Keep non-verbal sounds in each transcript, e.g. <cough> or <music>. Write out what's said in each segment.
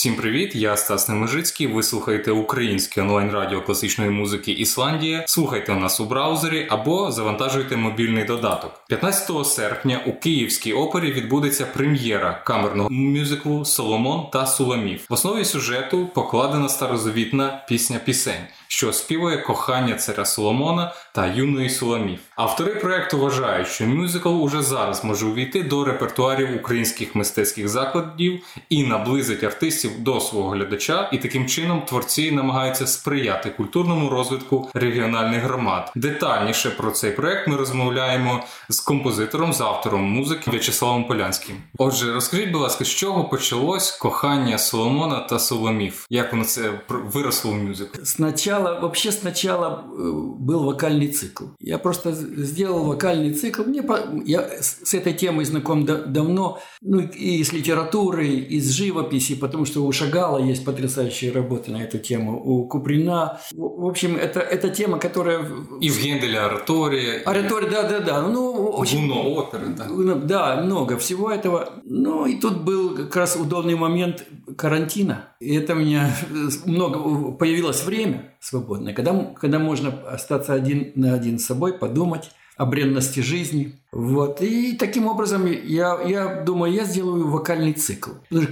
Всім привіт! Я Стас Немежицький. Ви слухаєте українське онлайн-радіо класичної музики Ісландія. Слухайте нас у браузері або завантажуйте мобільний додаток. 15 серпня у Київській опері відбудеться прем'єра камерного мюзиклу Соломон та Суламів. В основі сюжету покладена старозавітна пісня пісень, що співає кохання царя Соломона та юної Суламів. Автори проекту вважають, що мюзикл уже зараз може увійти до репертуарів українських мистецьких закладів і наблизить артистів до свого глядача, і таким чином творці намагаються сприяти культурному розвитку регіональних громад. Детальніше про цей проект ми розмовляємо з композитором, з автором музики В'ячеславом Полянським. Отже, розкажіть, будь ласка, з чого почалось кохання Соломона та Соломів? Як воно це виросло в мюзикл? Сначала, вообще сначала был вокальный цикл. Я просто сделал вокальный цикл. Мне я с этой темой знаком давно, ну и с литературой, и с живописи, потому что у Шагала есть потрясающие работы на эту тему, у Куприна. В общем, это, это тема, которая... И в Генделе оратория. Оратория, да-да-да. Ну, очень... Гуно оперы, да. Да, много всего этого. Ну, и тут был как раз удобный момент карантина. И это у меня <laughs> много... Появилось время свободное, когда, когда можно остаться один на один с собой, подумать о бренности жизни. Вот. И таким образом я, я думаю, я сделаю вокальный цикл.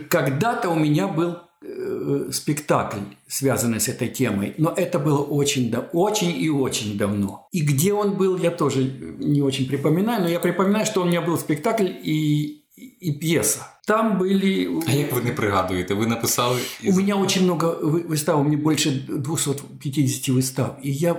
Когда-то у меня был э, спектакль, связанный с этой темой, но это было очень, да, очень и очень давно. И где он был, я тоже не очень припоминаю, но я припоминаю, что у меня был спектакль и, и пьеса. Там были... А як ви не пригадуєте? Ви написали... У меня очень много выстав, у меня больше 250 выстав. И я,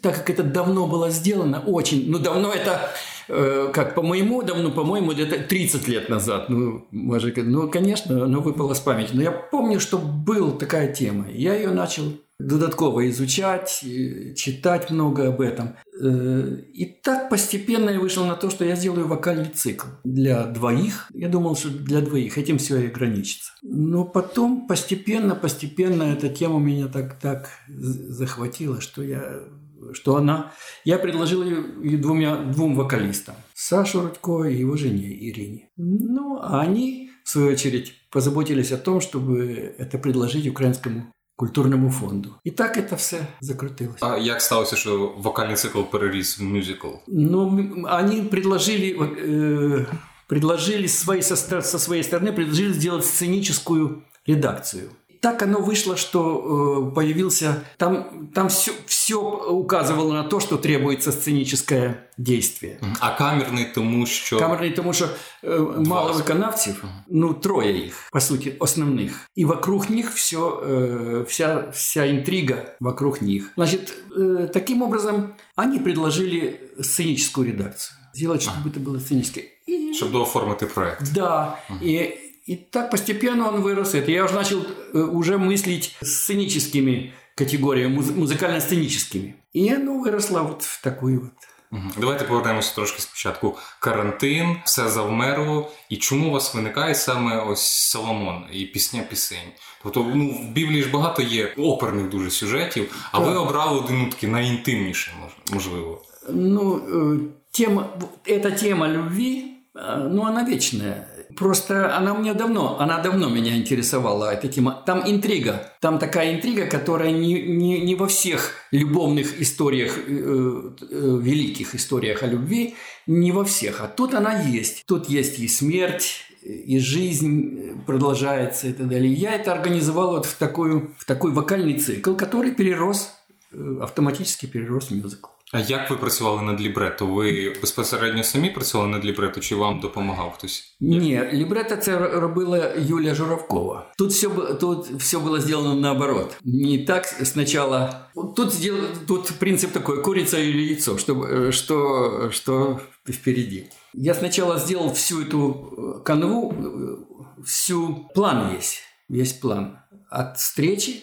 так как это давно было сделано, очень, ну давно это, э, как по-моему, давно, по-моему, это 30 лет назад, ну, может, ну, конечно, оно выпало с памяти. Но я помню, что была такая тема. Я ее начал додатково изучать, читать много об этом. Э, и так постепенно я вышел на то, что я сделаю вокальный цикл для двоих. Я думал, что для двоих этим все и ограничится. Но потом постепенно, постепенно эта тема меня так, так захватила, что я что она... Я предложил ее двумя, двум вокалистам. Сашу Рудько и его жене Ирине. Ну, а они, в свою очередь, позаботились о том, чтобы это предложить украинскому культурному фонду. І так це все закрутилось. А як сталося, що вокальний цикл переріс в мюзикл? Ну, они предложили, э, предложили свои, со, со своей стороны предложили сделать сценическую редакцию так оно вышло, что э, появился... Там, там все, все указывало на то, что требуется сценическое действие. А камерный тому, что... Камерный тому, что э, мало виконавців, ну, трое их, по сути, основных. И вокруг них все, э, вся, вся интрига вокруг них. Значит, э, таким образом, они предложили сценическую редакцию. Сделать, чтобы это было сценическое. И... Чтобы дооформити проект. Да. И и так постепенно он вырос. Это я уже начал э, уже мыслить сценическими категоріями, музикально-сценічними. І оно виросло от в таку от. Давайте повернемося трошки спочатку. Карантин, все завмерло. І чому у вас виникає саме ось Соломон і пісня пісень? Тобто, ну в Біблії ж багато є оперних дуже сюжетів, а так. ви обрали один ну, такий найінтимніший, можливо. Ну, э, тема, эта тема любви, э, ну, она вечная. Просто она мне давно, она давно меня интересовала, эта тема. Там интрига. Там такая интрига, которая не, не, не во всех любовных историях, э, э, великих историях о любви, не во всех. А тут она есть. Тут есть и смерть, и жизнь продолжается и так далее. Я это организовал вот в, такую, в такой вокальный цикл, который перерос, э, автоматически перерос в мюзикл. А як ви працювали над лібрето? Ви безпосередньо самі працювали над лібрето, чи вам допомагав хтось? Ні, лібрето це робила Юлія Журавкова. Тут все тут все було зроблено наоборот. Не так спочатку. Тут тут принцип такой: курица или яйцо, что, что, что впереди. Я сначала сделал всю эту канву, всю план есть. Есть план от встречи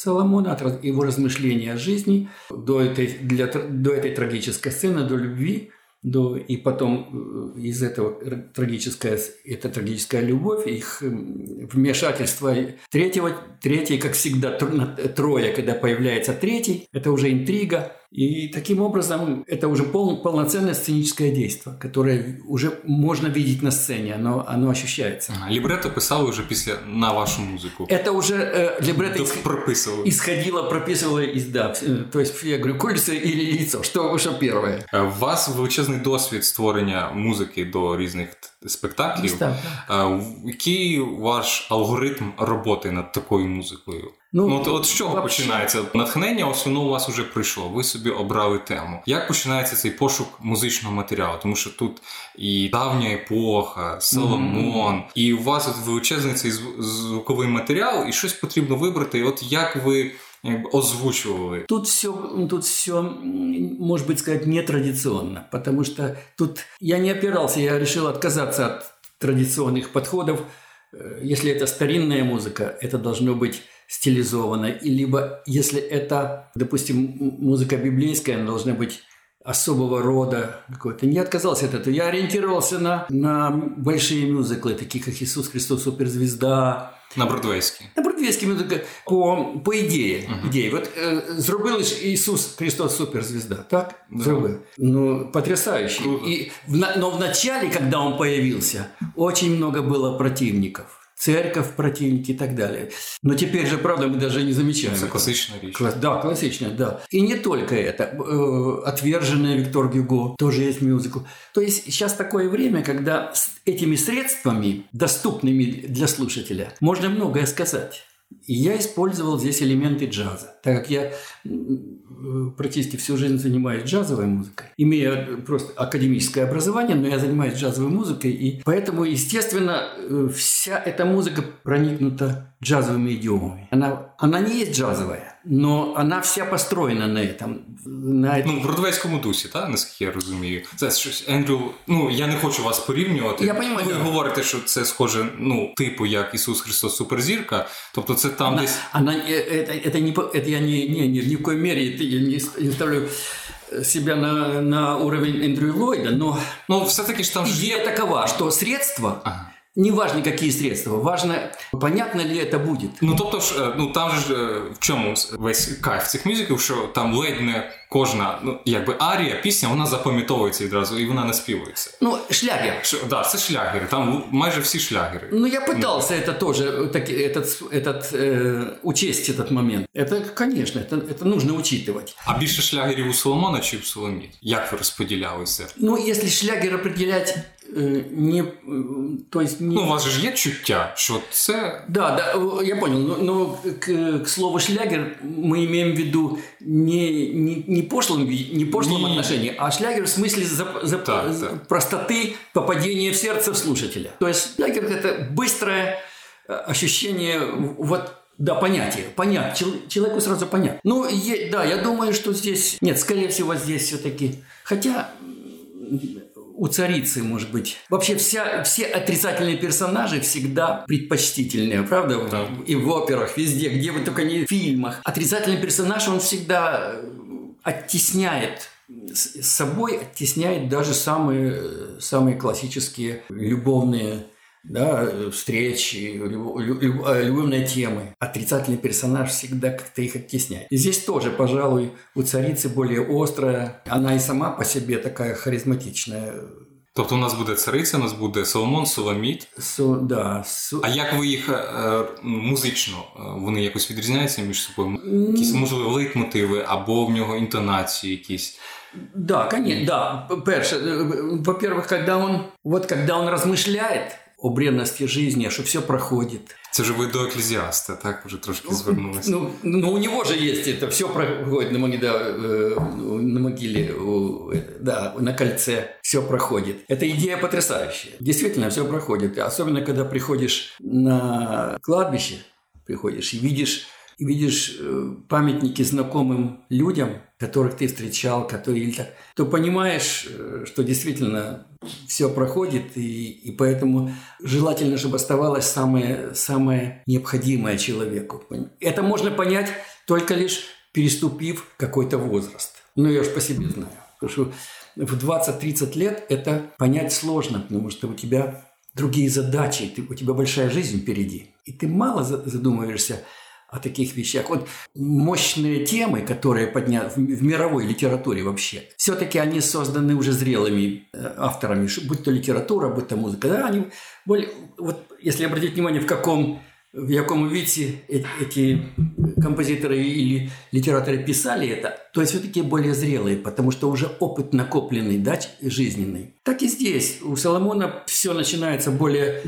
Соломона, от его размышления о жизни до этой, для, до этой трагической сцены, до любви, до, и потом э, из этого трагическая, эта трагическая любовь, их вмешательство третьего, третий, как всегда, трое, когда появляется третий, это уже интрига, И таким образом это уже пол, полноценное сценическое действие, которое уже можно видеть на сцене, оно, оно ощущается. А, либретто писали уже після на вашу музыку. Это уже э, либретто исход... прописывали. исходило, прописывало из, да, э, то есть я говорю, кольца или лицо, что, что первое. Э, у вас величезний досвід створення музики до різних спектаклів. Так, так. Який ваш алгоритм роботи над такою музикою? Ну, ну от, от з чого вообще... починається натхнення? Ось воно у вас вже прийшло. Ви собі обрали тему. Як починається цей пошук музичного матеріалу? Тому що тут і давня епоха, Соломон, mm-hmm. і у вас от величезний цей звуковий матеріал, і щось потрібно вибрати. І от як ви озвучивали. Тут все, тут все, может быть, сказать, нетрадиционно, потому что тут я не опирался, я решил отказаться от традиционных подходов. Э, если это старинная музыка, это должно быть стилизовано, и либо если это, допустим, музыка библейская, она должна быть особого рода какой-то. Не отказался от этого. Я ориентировался на, на большие мюзиклы, такие как «Иисус Христос Суперзвезда», на Бродвейський. На Бродвейський по, по ідеї. Uh-huh. ідеї. От е, зробили ж Ісус Христос суперзвезда, так? Да. Зробили. Ну, потрясающе. Uh-huh. И, но в начале, когда он появился, очень много было противников церковь, противники и так далее. Но теперь же, правда, мы даже не замечаем. Это классичная речь. Класс, да, классичная, да. И не только это. Э, Отверженная Виктор Гюго тоже есть мюзикл. То есть сейчас такое время, когда с этими средствами, доступными для слушателя, можно многое сказать. И я использовал здесь элементы джаза, так как я практически всю жизнь занимаюсь джазовой музыкой, имея просто академическое образование, но я занимаюсь джазовой музыкой, и поэтому, естественно, э, вся эта музыка проникнута джазовыми идиомами. Она, она не есть джазовая, но она вся построена на этом. На этом. Ну, в бродвейському дусі, так, наскільки я розумію. Це щось Ендрю. Ну я не хочу вас порівнювати. Я понимаю, Ви да. говорите, що це схоже, ну, типу, як Ісус Христос Суперзірка. Тобто це там она, десь. Она, это, это, не, это я не, не, не, ни в коей мере я не, не ставлю себя на, на уровень Эндрю Ллойда, но, но все-таки же там идея такова, что средства ага. Не важно, какие средства, важно, понятно ли это будет. Ну тобто ж, ну там же в чому весь кайф цих мюзиків, що там ледь не кожна, ну якби арія, пісня, вона запам'ятовується відразу і вона наспівується. Ну, шлягер. Ш, да, це шлягери, там майже всі шлягери. Ну, я пытался ну. это тоже, так, этот, этот, э, учесть этот момент. Это, конечно, это, это нужно учитывать. А більше шлягерів у Соломона чи в Соломі? Як ви розподілялися? Ну, если шлягер определять Э, не, то есть не... Ну, у вас же є чуття, що це... Да, да, э, я понял. Но, но к, к слову шлягер мы имеем в виду не, не, не пошлом, не пошлом не... отношении, а шлягер в смысле за, за, так, за так. простоты попадения в сердце слушателя. То есть шлягер – это быстрое э, ощущение вот да, понятие. Понять. Человеку сразу понять. Ну, е, да, я думаю, что здесь... Нет, скорее всего, здесь все-таки... Хотя у царицы, может быть. Вообще вся, все отрицательные персонажи всегда предпочтительные, правда? Да. И в операх, везде, где бы только не в фильмах. Отрицательный персонаж, он всегда э, оттесняет с собой, оттесняет даже самые, э, самые классические любовные да, встречи, э, любовные темы. Отрицательный персонаж всегда как-то их оттесняет. И здесь тоже, пожалуй, у царицы более острая. Она и сама по себе такая харизматичная. Тобто у нас буде цариця, у нас буде Соломон, Соломіт. Со, да, со... А як ви їх е, музично? Вони якось відрізняються між собою? Якісь можливо лейтмотиви або в нього інтонації якісь? Да, конечно, да. Перше, во-первых, когда он, вот когда он размышляет, о бренності життя, що все проходить. Це ж ви до еклезіаста, так вже трошки звернулися. Ну, ну, у него же есть это, все проходит на, могиле, на могиле, да, на кольце, все проходит. Эта идея потрясающая. Действительно, все проходит. Особенно, когда приходишь на кладбище, приходишь и видишь видишь э, памятники знакомым людям, которых ты встречал, которые то понимаешь, э, что действительно все проходит, и, и поэтому желательно, чтобы оставалось самое, самое необходимое человеку. Это можно понять только лишь переступив какой-то возраст. Ну, я уж по себе знаю. Потому что в 20-30 лет это понять сложно, потому что у тебя другие задачи, ты, у тебя большая жизнь впереди. И ты мало задумываешься о таких вещах. Вот мощные темы, которые подняты в мировой литературе вообще, все-таки они созданы уже зрелыми э, авторами, будь то литература, будь то музыка. Да, они более, вот если обратить внимание, в каком в каком виде эти композиторы или литераторы писали это, то есть все-таки более зрелые, потому что уже опыт накопленный, да, жизненный. Так и здесь. У Соломона все начинается более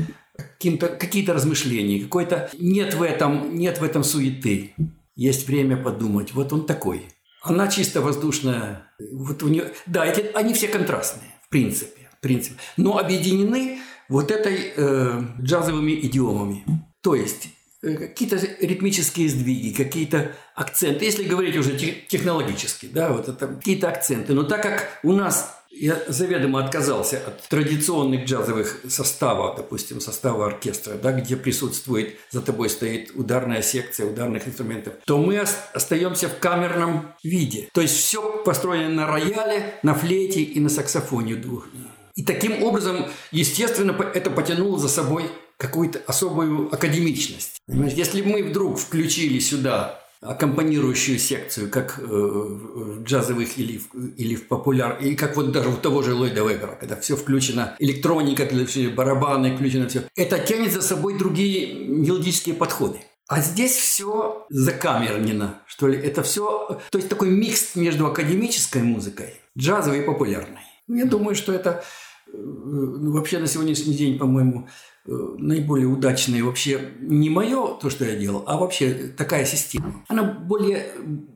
какие-то размышления, какой-то нет в этом, нет в этом суеты. Есть время подумать. Вот он такой. Она чисто воздушная. Вот у нее, да, эти, они все контрастные, в принципе, в принципе, но объединены вот этой э, джазовыми идиомами. То есть э, какие-то ритмические сдвиги, какие-то акценты, если говорить уже технологически, да, вот это какие-то акценты. Но так как у нас я заведомо отказался от традиционных джазовых составов, допустим, состава оркестра, да, где присутствует, за тобой стоит ударная секция ударных инструментов, то мы остаемся в камерном виде. То есть все построено на рояле, на флейте и на саксофоне двух. И таким образом, естественно, это потянуло за собой какую-то особую академичность. Понимаешь, если мы вдруг включили сюда аккомпанирующую секцию, как э, в джазовых или в, или в популяр, и как вот даже у того же Ллойда Вебера, когда все включено, электроника, барабаны включено, все. Это тянет за собой другие мелодические подходы. А здесь все закамернено, что ли. Это все, то есть такой микс между академической музыкой, джазовой и популярной. Я думаю, что это э, ну, вообще на сегодняшний день, по-моему, наиболее удачное вообще не мое, то, что я делал, а вообще такая система. Она более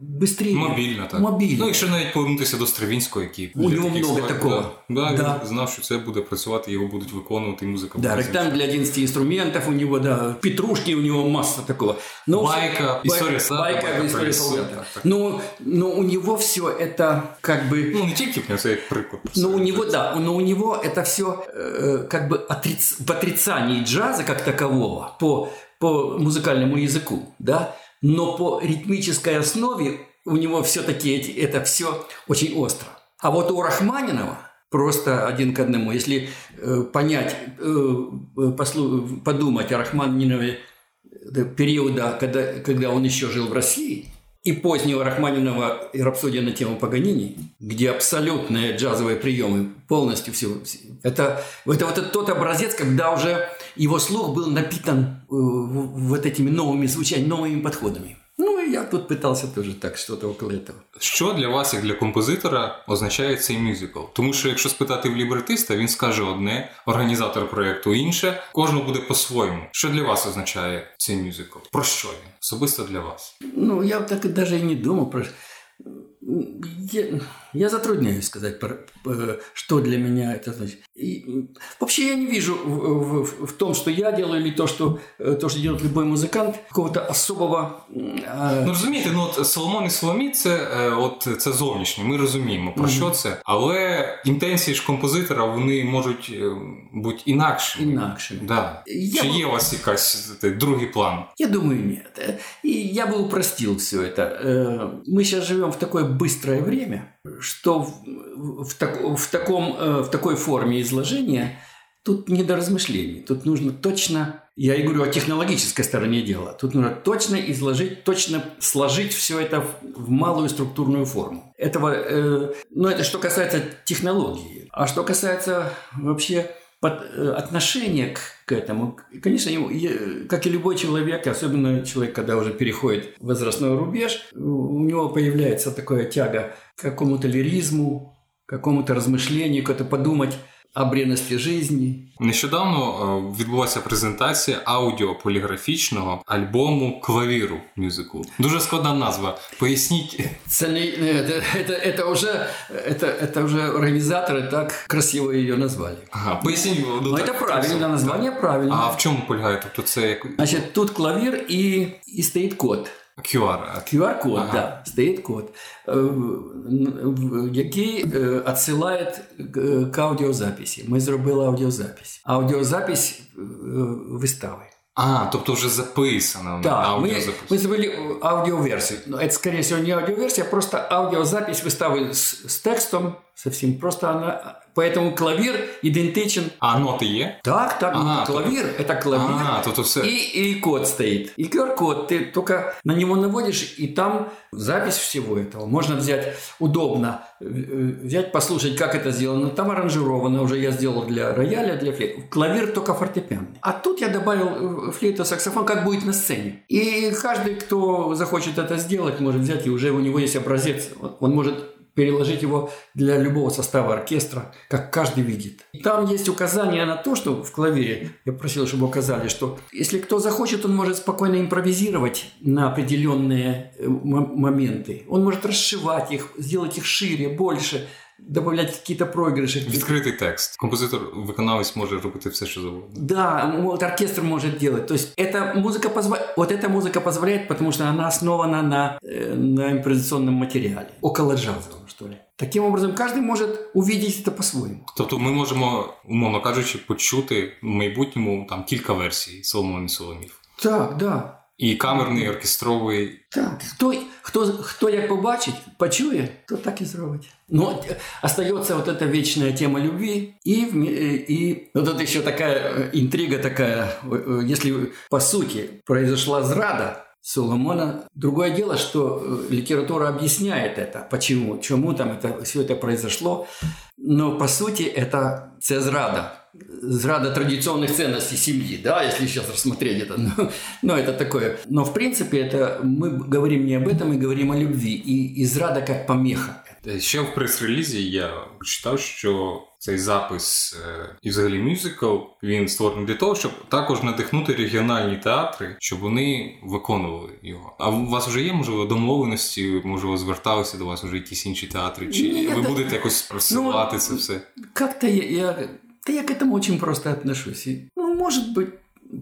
быстрее. Мобільна, так. Мобільна. Ну, якщо навіть повернутися до Стравінського, який у нього много слайд, такого. Да, да, Він знав, що це буде працювати, його будуть виконувати музика. Да, ректанг для 11 инструментов у него, да, петрушки у него масса такого. Но байка, все, история солдата. Байка, байка история солдата. Но, но у него все это как бы... Ну, не тільки в нього, це як приклад. Но у него, да, но у него это все э, как бы отриц... в отрицании описании джаза как такового по, по музыкальному языку, да, но по ритмической основе у него все-таки это все очень остро. А вот у Рахманинова просто один к одному. Если э, понять, э, послу, подумать о Рахманинове э, периода, когда, когда он еще жил в России, и позднего Рахманинова и рапсодия на тему Паганини, где абсолютные джазовые приемы полностью все. Это, это вот тот образец, когда уже его слух был напитан э, вот этими новыми звучаниями, новыми подходами. Я тут питався теж так, що то около этого. Що для вас, як для композитора, означає цей мюзикл? Тому що якщо спитати в лібретиста, він скаже одне, організатор проєкту інше, кожного буде по-своєму. Що для вас означає цей мюзикл? Про що він? Особисто для вас? Ну, я так навіть і не думав про я, я затрудняюсь сказать, что для меня это значит. И, вообще я не вижу в, в, в том, что я делаю, или то, что, э, то, что делает любой музыкант, какого-то особого... Э... Ну розумієте, ну от Соломон і Соломі це, от, це зовнішнє, ми розуміємо, про mm-hmm. що це. Але інтенції ж композитора, вони можуть бути інакшими. Інакшими. Да. Я Чи б... є у вас якась другий план? Я думаю, нет. И я бы упростил все это. Э, мы сейчас живем в такое быстрое время, что в, в, так, в, таком, э, в такой форме изложения тут не до размышлений. Тут нужно точно, я и говорю о технологической стороне дела, тут нужно точно изложить, точно сложить все это в, в малую структурную форму. Этого, э, ну это что касается технологии. А что касается вообще отношение к, к этому, конечно, ему, как и любой человек, особенно человек, когда уже переходит возрастной рубеж, у него появляется такая тяга к какому-то лиризму, к какому-то размышлению, как-то подумать о бренності житті. Нещодавно відбулася презентація аудіополіграфічного альбому клавіру мюзиклу. Дуже складна назва. Поясніть. Це не це, це, вже це, це вже організатори так красиво її назвали. Ага, поясніть. Ну, ну це правильне названня, правильно. А в чому полягає? Тобто це як... Значить, тут клавір і, і стоїть код. QR. QR-код, ага. да, стоит код, який відсилає к аудіозаписі. Ми зробили аудіозапись. Аудіозапись вистави. А, тобто вже записано. Так, ми, ми зробили аудіоверсію. Ну, це, скоріше всього, не аудіоверсія, а просто аудіозапись вистави з, з текстом, совсем просто вона Поэтому клавир идентичен. А ноти є? Так, так, Ага, клавир – это клавир. А, то то все. И, и код стоит. И QR-код, ты только на него наводишь, и там запись всего этого. Можно взять удобно, э, взять, послушать, как это сделано. Там аранжировано уже я сделал для рояля, для флейты. Клавир только фортепианный. А тут я добавил э, флейту, саксофон, как будет на сцене. И каждый, кто захочет это сделать, может взять, и уже у него есть образец. Он может переложить его для любого состава оркестра, как каждый видит. Там есть указание на то, что в клавире, я просил, чтобы указали, что если кто захочет, он может спокойно импровизировать на определенные э, моменты. Он может расшивать их, сделать их шире, больше, добавлять какие-то проигрыши. Відкритий текст. Композитор, виконавець може робити все, що завгодно. Да, вот оркестр может делать. То есть эта музыка позволяет, вот эта музыка позволяет, потому что она основана на, э, на импровизационном материале, около джазовом, что ли. Таким образом, каждый может увидеть это по-своєму. Тобто ми можемо, умовно кажучи, почути в майбутньому там кілька версій Соломон і Соломів. Так, да. І камерний, і оркестровий. Так, хто, хто, хто як побачить, почує, то так і зробить. Но остается вот эта вечная тема любви. И, и вот это еще такая интрига такая, если по сути произошла зрада, Соломона. Другое дело, что литература объясняет это, почему, чему там это, все это произошло. Но по сути это цезрада зрада традиционных ценностей семьи, да, если сейчас рассмотреть это. Но, <laughs> но это такое. Но в принципе это мы говорим не об этом, мы говорим о любви. И, и зрада как помеха. Ще в прес-релізі я читав, що цей запис і взагалі мюзикл він створений для того, щоб також надихнути регіональні театри, щоб вони виконували його. А у вас вже є можливо домовленості? Можливо, зверталися до вас вже якісь інші театри? Чи Ні, ви будете якось просувати ну, це все? Как-то я, я Да я к этому очень просто отношусь. И, ну, может быть,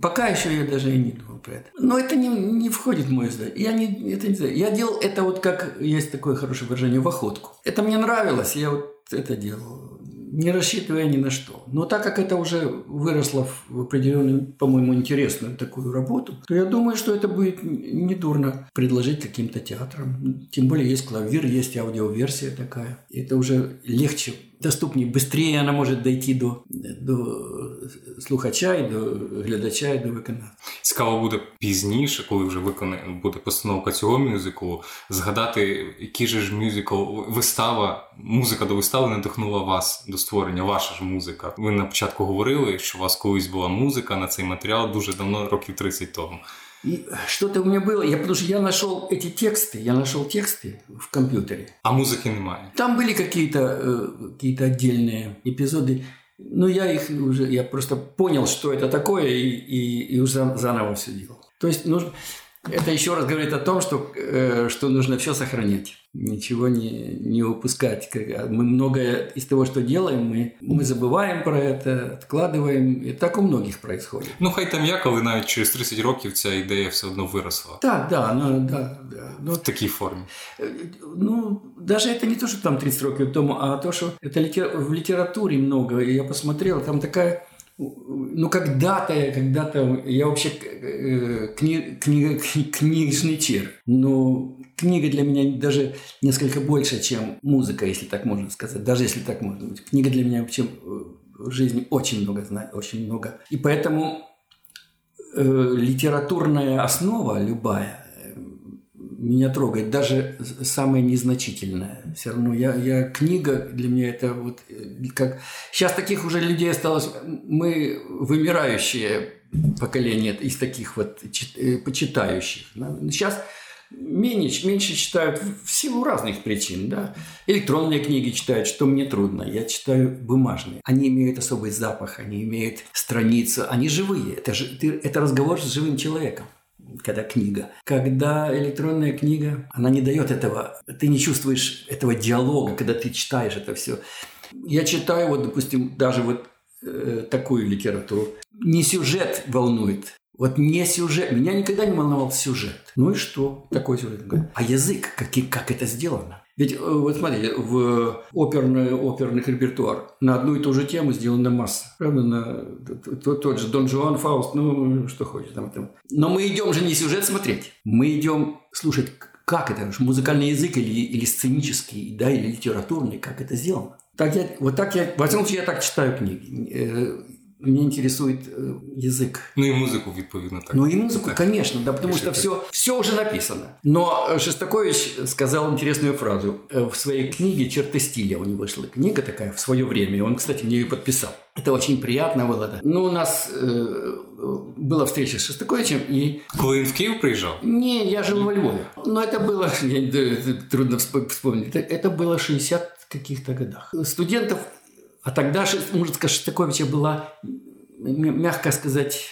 пока еще я даже и не думал про это. Но это не, не входит в мой взгляд. Я не, это не знаю. Я делал это вот как, есть такое хорошее выражение, в охотку. Это мне нравилось, я вот это делал не рассчитывая ни на что. Но так как это уже выросло в определенную, по-моему, интересную такую работу, то я думаю, что это будет недурно предложить каким-то театрам. Тем более есть клавир, есть аудиоверсия такая. Это уже легче доступнее, быстрее она может дойти до, до слухача і до глядача і до виконавця. Цікаво буде пізніше, коли вже виконає буде постановка цього мюзиклу, згадати, який же ж мюзикл, вистава, музика до вистави надихнула вас до створення, ваша ж музика. Ви на початку говорили, що у вас колись була музика на цей матеріал дуже давно, років 30 тому. И что-то у меня было, я, потому что я нашел эти тексты, я нашел тексты в компьютере. А музыки немає? Там были какие-то э, какие отдельные эпизоды, но я их уже, я просто понял, что это такое, и, и, и уже заново все делал. То есть нужно, это еще раз говорит о том, что, э, что нужно все сохранять ничего не, не упускать. Мы многое из того, что делаем, мы, мы забываем про это, откладываем. И так у многих происходит. Ну, хай там як, але навіть через 30 років ця ідея все одно виросла. Так, да, ну, да, да. Ну, в такій формі. Ну, даже это не то, что там 30 років тому, а то, что это литер... в литературе много. Я посмотрел, там такая ну, когда-то, когда-то я вообще э, кни, кни, книжный червь. Но книга для меня даже несколько больше, чем музыка, если так можно сказать. Даже если так можно быть. Книга для меня вообще в жизни очень много знает, очень много. И поэтому э, литературная основа любая меня трогает, даже самое незначительное. Все равно я, я книга для меня это вот э, как сейчас таких уже людей осталось. Мы вымирающее поколение из таких вот э, почитающих. Сейчас меньше, меньше читают в силу разных причин. Да? Электронные книги читают, что мне трудно. Я читаю бумажные. Они имеют особый запах, они имеют страницу, они живые. Это, это разговор с живым человеком когда книга. Когда электронная книга, она не дает этого, ты не чувствуешь этого диалога, когда ты читаешь это все. Я читаю, вот, допустим, даже вот э, такую литературу. Не сюжет волнует, вот не сюжет. Меня никогда не волновал сюжет. Ну и что? Такой сюжет. А язык, как, как это сделано? Ведь э, вот смотрите, в оперный, оперный репертуар на одну и ту же тему сделана масса. Правда, на тот, тот же Дон Жуан, Фауст, ну, что хочешь там, там. Но мы идем же не сюжет смотреть, мы идем слушать, как это, музыкальный язык или, или сценический, да, или литературный, как это сделано. Так я, вот так я, во всяком случае, я так читаю книги. Э, меня интересует э, язык. Ну и музыку, відповідно, так. Ну и музыку, Так. конечно, да, потому что Пишите. все, все уже написано. Но э, Шостакович сказал интересную фразу. Э, В своей книге «Черты стиля» у него вышла книга такая в свое время. и Он, кстати, мне ее подписал. Это очень приятно было. Да. Ну, у нас э, была встреча с Шостаковичем, и Коли він в Київ приїжджав, не, я жил во Львове. Но это было, <laughs> я, не- это трудно всп- вспомнить, это, это было 60 каких-то годах. Студентов, а тогда музыка Шостаковича была, мягко сказать,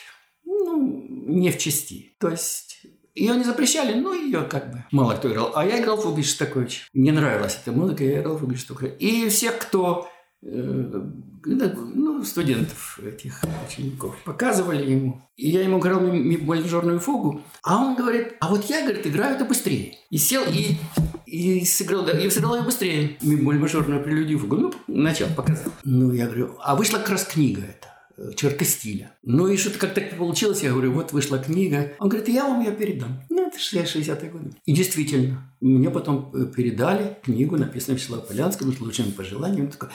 ну, не в части. То есть ее не запрещали, но ее как бы мало кто играл. А я играл в Фугли Шостакович. Мне нравилась эта музыка, я играл в Фугли Шостакович. И всех, кто э, ну, студентов этих учеников показывали ему. И я ему играл мажорную фугу, а он говорит, а вот я, говорит, играю это быстрее. И сел и, и сыграл, и сыграл ее быстрее. Мажорную прелюдию фугу. Ну, начал, показал. Ну, я говорю, а вышла как раз книга эта э, черты стиля. Ну и что-то как так получилось, я говорю, вот вышла книга. Он говорит, я вам ее передам. Ну, это же 60-е годы. И действительно, мне потом э, передали книгу, написанную Вячеславом Полянским, с лучшими пожеланиями. Такое.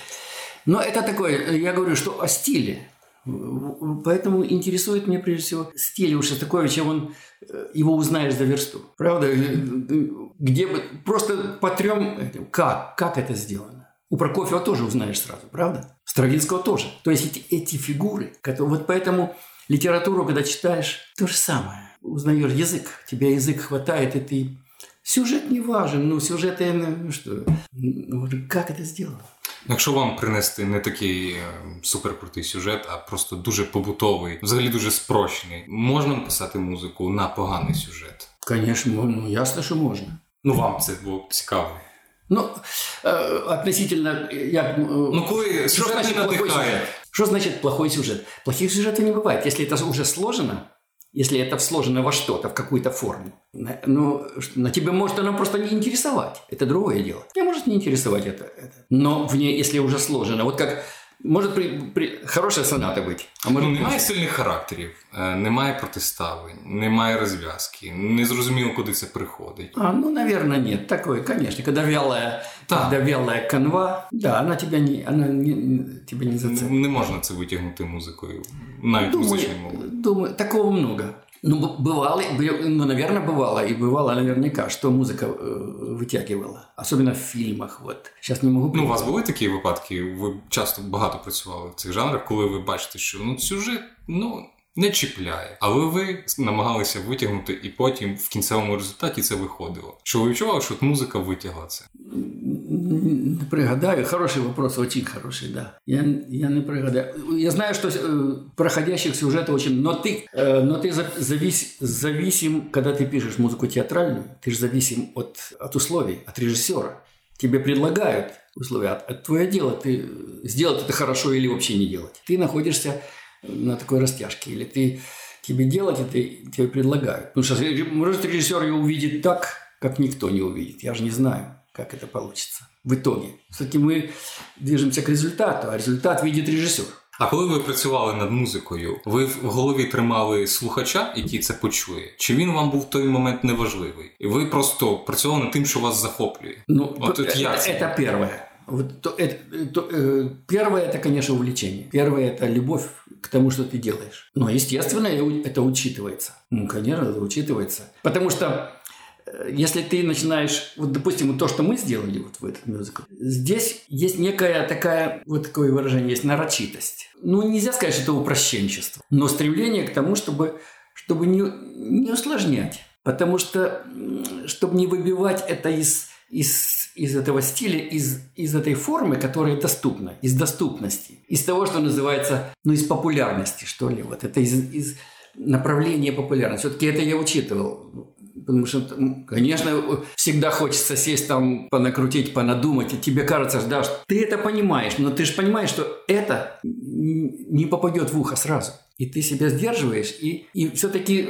Но это такое, э, я говорю, что о стиле. Поэтому интересует меня прежде всего стиль у Шостаковича, он, э, его узнаешь за версту. Правда? Э, Где бы, просто по трем, как, как это сделано. У Прокофьева тоже узнаешь сразу, правда? Стравинского тоже. То есть эти, эти фигуры, которые, вот поэтому литературу, когда читаешь, то же самое. Узнаешь язык, тебе язык хватает, и ты... Сюжет не важен, ну сюжет, ну что, ну, как это сделано? якщо вам принести не такий е, суперкрутий сюжет, а просто дуже побутовий, взагалі дуже спрощений, можна написати музику на поганий сюжет. Конечно, мо- ну, ясно, что можно. Ну вам це було б цікаво. Ну, э, относительно, э, я... э, Ну коли что сюжет значит не плохой надихає. сюжет? Что значит плохой сюжет? Плохих сюжетов не бывает. Если это уже сложено, если это сложено во что-то, в какую-то форму, на- ну, на тебе может оно просто не интересовать. Это другое дело. Тебя может не интересовать это. это. Но в ней, если уже сложено, вот как может при, при- хорошая соната быть, а может Ну, немає сильних характерів, е, немає протиставлень, немає розв'язки, не зрозуміло, куди це приходить. А, ну, наверное, нет. Такое, конечно. Когда вялая, Да. когда вялая канва, да, она тебя не, она не, тебя не зацепит. Не можна це витягнути музикою, навіть Думаю, музичною мовою. думаю, такого много. Ну, б- бывало, бы- ну, наверное, бывало, и бывало наверняка, что музыка э, вытягивала. Особенно в фильмах, вот. Сейчас не могу... Ну, у вас були такі випадки, ви часто багато працювали в цих жанрах, коли ви бачите, що ну, сюжет ну, не чіпляє, але ви намагалися витягнути, і потім в кінцевому результаті це виходило. Що ви відчували, що от музика витягла це? Не пригадаю. Хороший вопрос, очень хороший, да. Я, я не пригадаю. Я знаю, что э, проходящих сюжетов очень... Но ты, э, но ты за- завис, зависим, когда ты пишешь музыку театральную, ты же зависим от, от условий, от режиссера. Тебе предлагают условия, а, твое дело, ты сделать это хорошо или вообще не делать. Ты находишься на такой растяжке, или ты тебе делать это тебе предлагают. Потому что может режиссер ее увидит так, как никто не увидит. Я же не знаю, как это получится в итоге. Все-таки мы движемся к результату, а результат видит режиссер. А коли ви працювали над музикою, ви в голові тримали слухача, який це почує? Чи він вам був в той момент неважливий? І ви просто працювали над тим, що вас захоплює? Ну, Вот то- это это, я это первое. Вот то- это- то- э, первое это, конечно, увлечение. Первое это любовь к тому, что ты делаешь. Но, естественно, и у- это учитывается. Ну, конечно, это учитывается. Потому что э, если ты начинаешь, вот, допустим, вот то, что мы сделали вот в этот мюзикл, здесь есть некая такая, вот такое выражение, есть нарочитость. Ну, нельзя сказать, что это упрощенчество, но стремление к тому, чтобы, чтобы не, не усложнять. Потому что, чтобы не выбивать это из, из, из этого стиля, из, из этой формы, которая доступна, из доступности, из того, что называется, ну, из популярности, что ли, вот это из, из направления популярности. Все-таки это я учитывал. Потому что, конечно, всегда хочется сесть там, понакрутить, понадумать, и тебе кажется, да, что ты это понимаешь, но ты же понимаешь, что это не попадет в ухо сразу. И ты себя сдерживаешь, и, и все-таки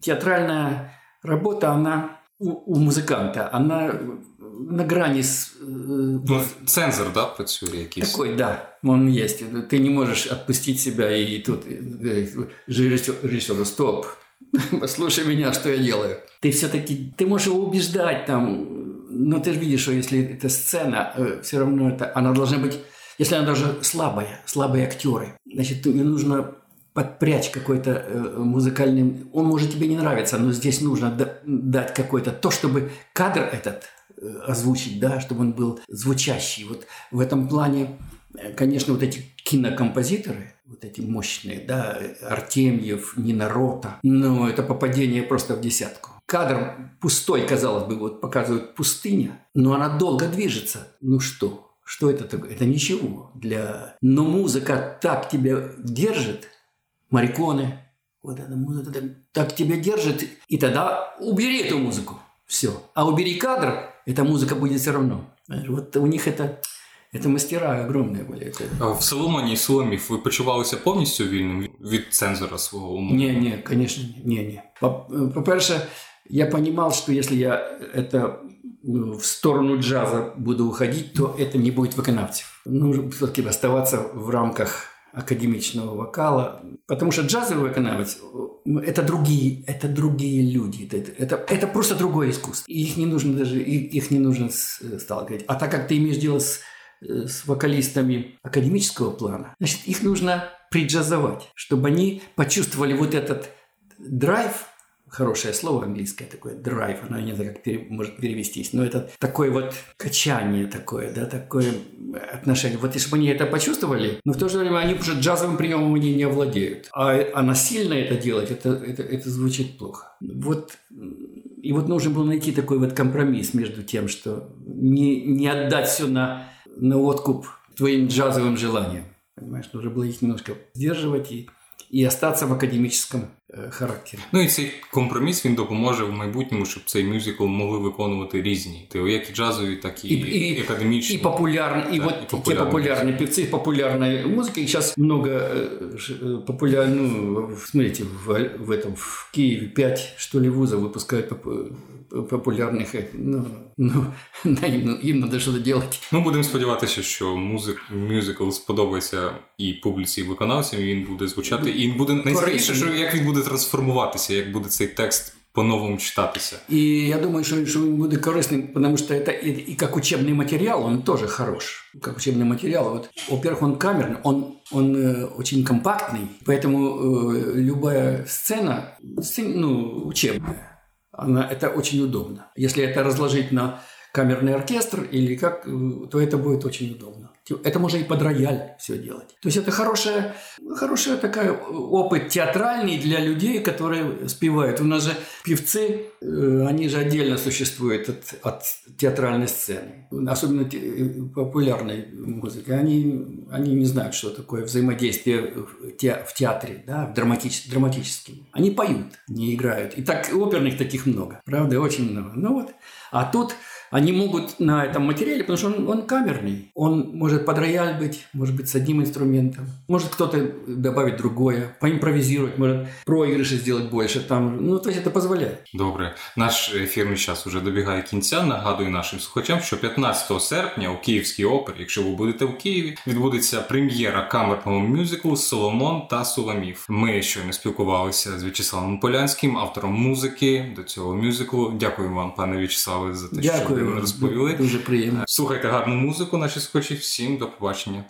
театральная работа, она у, у музыканта, она на грани с, э, Ну, цензор, да, працює якийсь. такой, да, он есть. Ты не можешь отпустить себя и тут э, режиссер, режиссеру, стоп, <laughs> послушай меня, что я делаю. Ты все-таки, ты можешь его убеждать там, Но ты же видишь, что если эта сцена, э, все равно это, она должна быть, если она даже слабая, слабые актеры, значит, ее нужно подпрячь какой-то э, музыкальный... Он может тебе не нравиться, но здесь нужно дать какой-то... То, чтобы кадр этот э, озвучить, да, чтобы он был звучащий. Вот в этом плане, конечно, вот эти кинокомпозиторы, вот эти мощные, да, Артемьев, Нина Рота, ну, это попадение просто в десятку. Кадр пустой, казалось бы, вот показывают пустыня, но она долго движется. Ну что? Что это такое? Это ничего. Для... Но музыка так тебя держит, Мариконы, вот эта музыка так тебя держит, и тогда убери эту музыку. Все. А убери кадр, эта музыка будет все равно. Вот у них это это мастера огромные были. В Соломоні і Соломів ви почувалися повністю вільним від цензора свого уму? Не, не, конечно, не, не. По-перше, я понимал, что если я это ну, в сторону джаза буду уходить, то это не будет виконавцев. Нужно все-таки оставаться в рамках академичного вокала, потому что джазовый виконавець – это другие, это другие люди, это, это, это просто другое искусство. И их не нужно даже, их не нужно сталкивать. А так как ты имеешь дело с, с вокалистами академического плана, значит, их нужно приджазовать, чтобы они почувствовали вот этот драйв, хорошее слово английское такое, драйв, оно не знаю, как пере, может перевестись, но это такое вот качание такое, да, такое отношение. Вот если бы они это почувствовали, но в то же время они уже джазовым приемом они не овладеют. А, а насильно это делать, это, это, это звучит плохо. Вот и вот нужно было найти такой вот компромисс между тем, что не, не отдать все на, на откуп твоим джазовым желаниям. Понимаешь, нужно было их немножко сдерживать и і остатися в академічному характері. Ну і цей компроміс він допоможе в майбутньому, щоб цей мюзикл могли виконувати різні, як і джазові, так і, і, і академічні. І популярні, і, вот і популярні. те популярні певцы популярной музыки. Сейчас много популяр... ну, смотрите, в, в этом в Киеве 5 что ли вузов выпускают популярних. Ну, ну, <laughs> їм, їм треба щось робити. Ми будемо сподіватися, що музик, мюзикл сподобається і публіці, і виконавцям, і він буде звучати. І він буде найцікавіше, що як він буде трансформуватися, як буде цей текст по-новому читатися. И я думаю, что, что он будет корыстным, потому что это и, и как учебный материал, он тоже хорош. Как учебный материал. Вот, во-первых, он камерный, он, он э, очень компактный, поэтому э, любая сцена, сцена ну, учебная, Она, это очень удобно. Если это разложить на камерный оркестр или как, э, то это будет очень удобно. Это можно и под рояль все делать. То есть это хорошая, хорошая такая опыт театральный для людей, которые спевают. У нас же певцы, э, они же отдельно существуют от, от театральной сцены. Особенно э, популярной музыки. Они, они не знают, что такое взаимодействие в театре, да, в драматич, драматическом. Они поют, не играют. И так оперных таких много. Правда, очень много. Ну вот. А тут они могут на этом материале, потому что он, он камерный. Он может под рояль быть, может быть с одним инструментом. Может кто-то добавить другое, поимпровизировать, может проигрыши сделать больше. Там, ну, то есть это позволяет. Добре. Наш ефірний час уже добігає кінця. Нагадую нашим слухачам, що 15 серпня у Київській опері, якщо ви будете в Києві, відбудеться прем'єра камерного мюзиклу Соломон та Суламів. Ми щойно спілкувалися з В'ячеславом Полянським, автором музики до цього мюзиклу. Дякую вам, пане В'ячеславе, за те, Дякую. що ви розповіли. Дуже приємно. Слухайте гарну музику, наші слухачі. Всім до побачення.